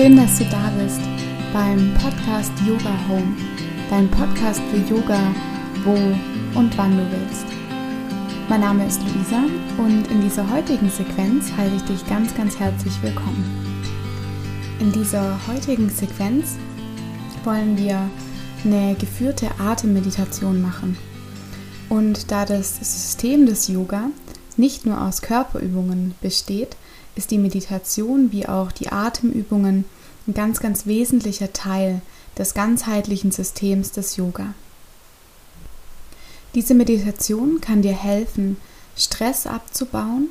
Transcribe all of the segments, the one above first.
Schön, dass du da bist beim Podcast Yoga Home, dein Podcast für Yoga, wo und wann du willst. Mein Name ist Luisa und in dieser heutigen Sequenz heiße ich dich ganz, ganz herzlich willkommen. In dieser heutigen Sequenz wollen wir eine geführte Atemmeditation machen. Und da das System des Yoga nicht nur aus Körperübungen besteht, ist die Meditation wie auch die Atemübungen ein ganz, ganz wesentlicher Teil des ganzheitlichen Systems des Yoga. Diese Meditation kann dir helfen, Stress abzubauen,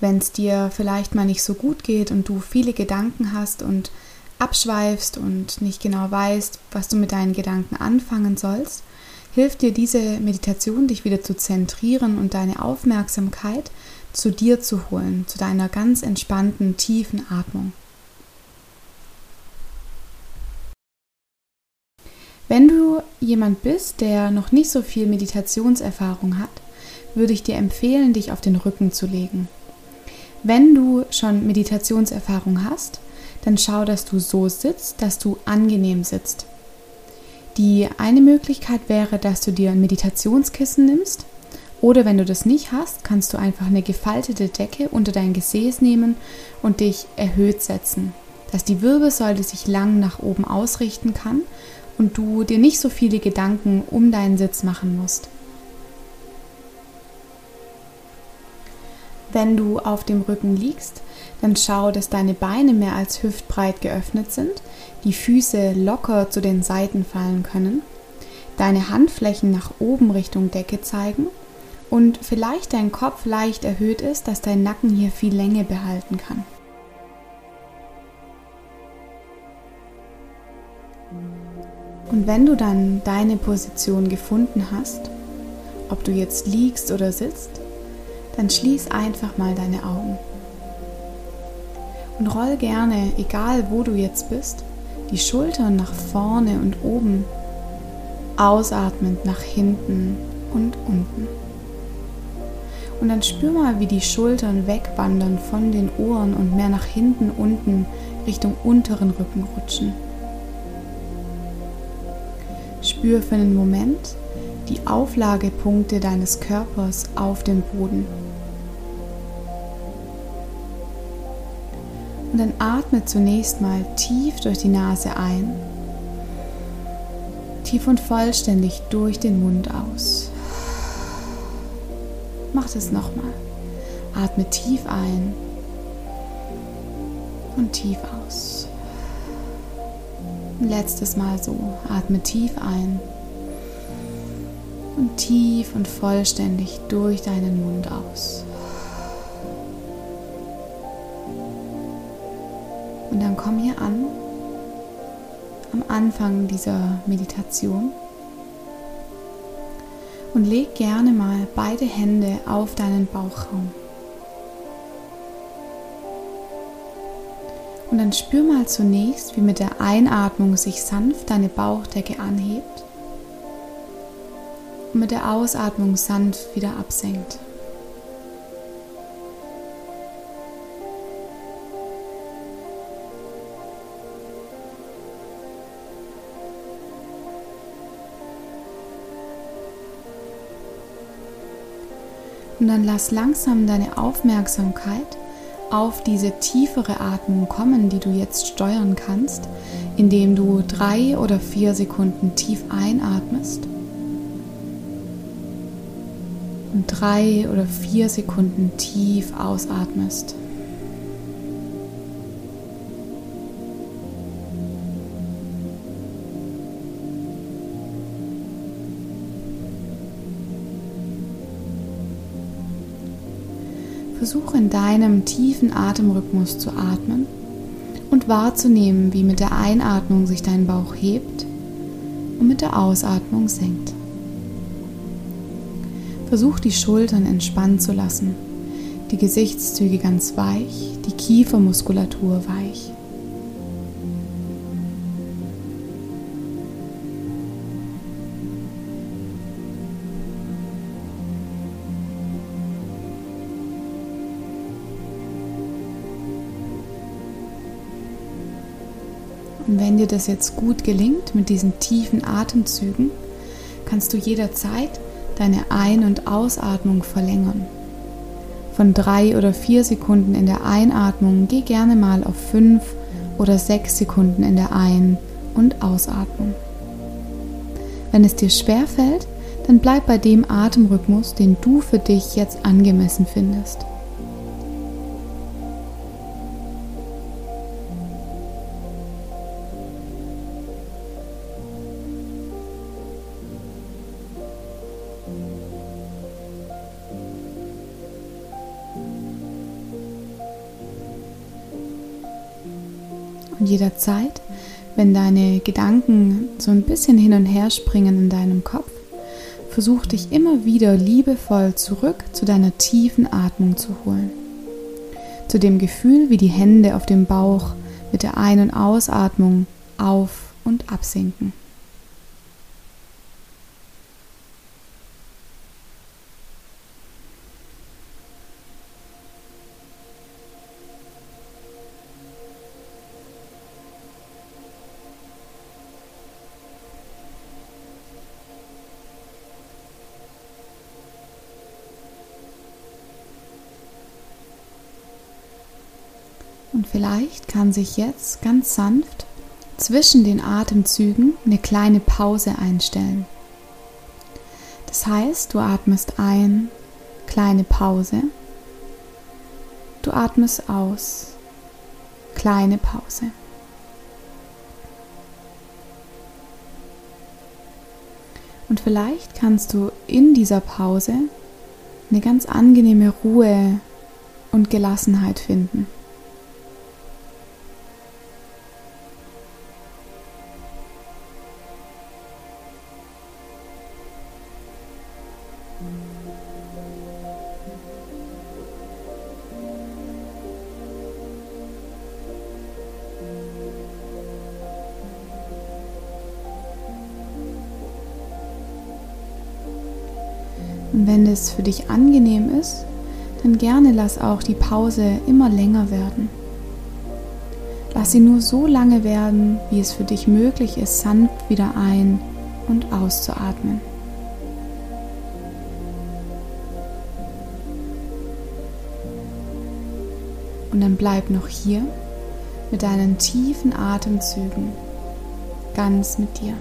wenn es dir vielleicht mal nicht so gut geht und du viele Gedanken hast und abschweifst und nicht genau weißt, was du mit deinen Gedanken anfangen sollst, hilft dir diese Meditation, dich wieder zu zentrieren und deine Aufmerksamkeit zu dir zu holen, zu deiner ganz entspannten, tiefen Atmung. Wenn du jemand bist, der noch nicht so viel Meditationserfahrung hat, würde ich dir empfehlen, dich auf den Rücken zu legen. Wenn du schon Meditationserfahrung hast, dann schau, dass du so sitzt, dass du angenehm sitzt. Die eine Möglichkeit wäre, dass du dir ein Meditationskissen nimmst oder wenn du das nicht hast, kannst du einfach eine gefaltete Decke unter dein Gesäß nehmen und dich erhöht setzen, dass die Wirbelsäule sich lang nach oben ausrichten kann und du dir nicht so viele Gedanken um deinen Sitz machen musst. Wenn du auf dem Rücken liegst, dann schau, dass deine Beine mehr als hüftbreit geöffnet sind, die Füße locker zu den Seiten fallen können, deine Handflächen nach oben Richtung Decke zeigen und vielleicht dein Kopf leicht erhöht ist, dass dein Nacken hier viel Länge behalten kann. Und wenn du dann deine Position gefunden hast, ob du jetzt liegst oder sitzt, dann schließ einfach mal deine Augen. Und roll gerne, egal wo du jetzt bist, die Schultern nach vorne und oben, ausatmend nach hinten und unten. Und dann spür mal, wie die Schultern wegwandern von den Ohren und mehr nach hinten unten Richtung unteren Rücken rutschen. Spür für einen Moment die Auflagepunkte deines Körpers auf dem Boden. Und dann atme zunächst mal tief durch die Nase ein, tief und vollständig durch den Mund aus. Mach das nochmal. Atme tief ein und tief aus. Letztes Mal so. Atme tief ein und tief und vollständig durch deinen Mund aus. Und dann komm hier an, am Anfang dieser Meditation. Und leg gerne mal beide Hände auf deinen Bauchraum. Und dann spür mal zunächst, wie mit der Einatmung sich sanft deine Bauchdecke anhebt und mit der Ausatmung sanft wieder absenkt. Und dann lass langsam deine Aufmerksamkeit auf diese tiefere Atmung kommen, die du jetzt steuern kannst, indem du drei oder vier Sekunden tief einatmest und drei oder vier Sekunden tief ausatmest. Versuche in deinem tiefen Atemrhythmus zu atmen und wahrzunehmen, wie mit der Einatmung sich dein Bauch hebt und mit der Ausatmung senkt. Versuch die Schultern entspannt zu lassen, die Gesichtszüge ganz weich, die Kiefermuskulatur weich. Und wenn dir das jetzt gut gelingt mit diesen tiefen Atemzügen, kannst du jederzeit deine Ein- und Ausatmung verlängern. Von drei oder vier Sekunden in der Einatmung geh gerne mal auf fünf oder sechs Sekunden in der Ein- und Ausatmung. Wenn es dir schwer fällt, dann bleib bei dem Atemrhythmus, den du für dich jetzt angemessen findest. Jederzeit, wenn deine Gedanken so ein bisschen hin und her springen in deinem Kopf, versuch dich immer wieder liebevoll zurück zu deiner tiefen Atmung zu holen. Zu dem Gefühl, wie die Hände auf dem Bauch mit der Ein- und Ausatmung auf und absinken. Und vielleicht kann sich jetzt ganz sanft zwischen den Atemzügen eine kleine Pause einstellen. Das heißt, du atmest ein, kleine Pause. Du atmest aus, kleine Pause. Und vielleicht kannst du in dieser Pause eine ganz angenehme Ruhe und Gelassenheit finden. Und wenn es für dich angenehm ist, dann gerne lass auch die Pause immer länger werden. Lass sie nur so lange werden, wie es für dich möglich ist, sanft wieder ein- und auszuatmen. Und dann bleib noch hier mit deinen tiefen Atemzügen ganz mit dir.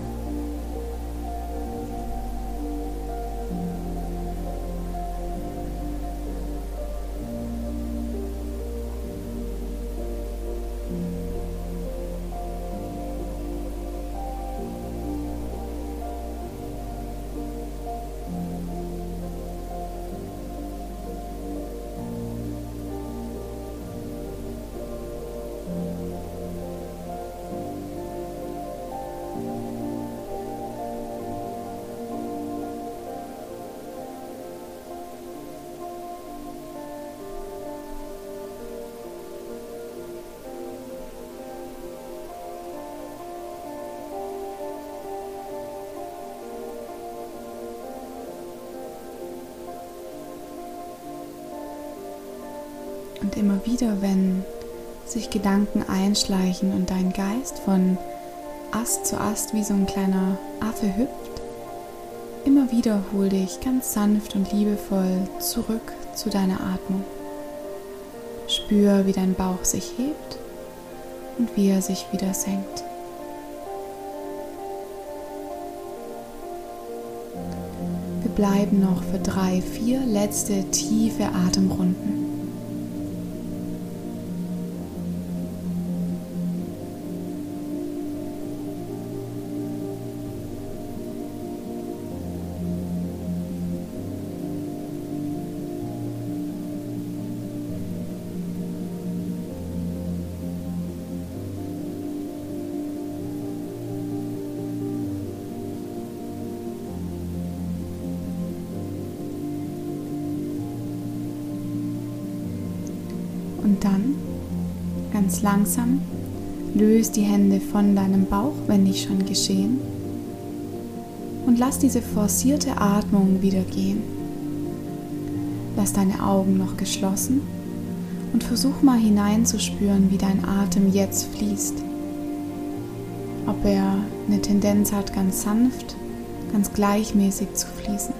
Immer wieder, wenn sich Gedanken einschleichen und dein Geist von Ast zu Ast wie so ein kleiner Affe hüpft, immer wieder hol dich ganz sanft und liebevoll zurück zu deiner Atmung. Spür, wie dein Bauch sich hebt und wie er sich wieder senkt. Wir bleiben noch für drei, vier letzte tiefe Atemrunden. Dann ganz langsam löst die Hände von deinem Bauch, wenn nicht schon geschehen. Und lass diese forcierte Atmung wieder gehen. Lass deine Augen noch geschlossen und versuch mal hineinzuspüren, wie dein Atem jetzt fließt. ob er eine Tendenz hat, ganz sanft, ganz gleichmäßig zu fließen.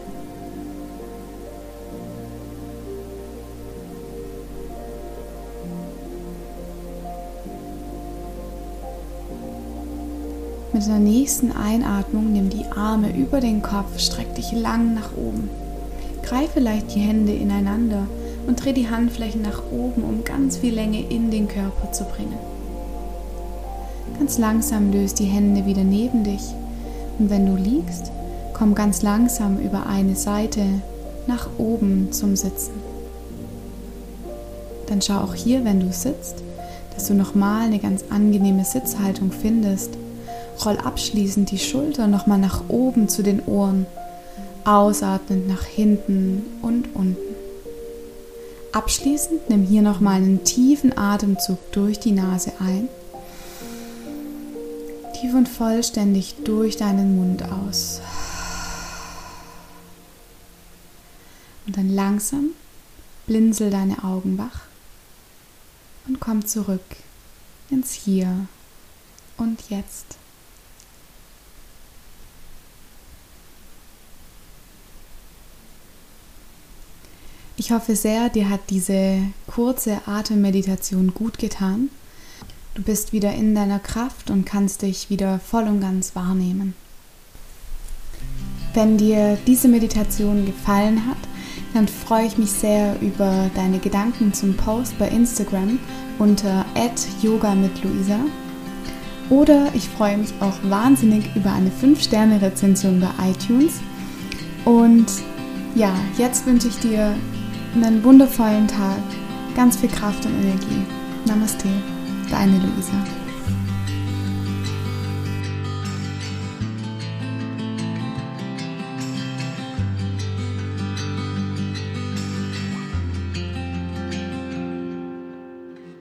Mit der nächsten Einatmung nimm die Arme über den Kopf, streck dich lang nach oben. Greife leicht die Hände ineinander und dreh die Handflächen nach oben, um ganz viel Länge in den Körper zu bringen. Ganz langsam löst die Hände wieder neben dich und wenn du liegst, komm ganz langsam über eine Seite nach oben zum Sitzen. Dann schau auch hier, wenn du sitzt, dass du nochmal eine ganz angenehme Sitzhaltung findest Roll abschließend die Schulter nochmal nach oben zu den Ohren, ausatmend nach hinten und unten. Abschließend nimm hier nochmal einen tiefen Atemzug durch die Nase ein. Tief und vollständig durch deinen Mund aus. Und dann langsam blinzel deine Augen wach und komm zurück ins Hier und Jetzt. Ich hoffe sehr, dir hat diese kurze Atemmeditation gut getan. Du bist wieder in deiner Kraft und kannst dich wieder voll und ganz wahrnehmen. Wenn dir diese Meditation gefallen hat, dann freue ich mich sehr über deine Gedanken zum Post bei Instagram unter yoga mit Luisa. Oder ich freue mich auch wahnsinnig über eine 5-Sterne-Rezension bei iTunes. Und ja, jetzt wünsche ich dir einen wundervollen Tag, ganz viel Kraft und Energie. Namaste, deine Luisa.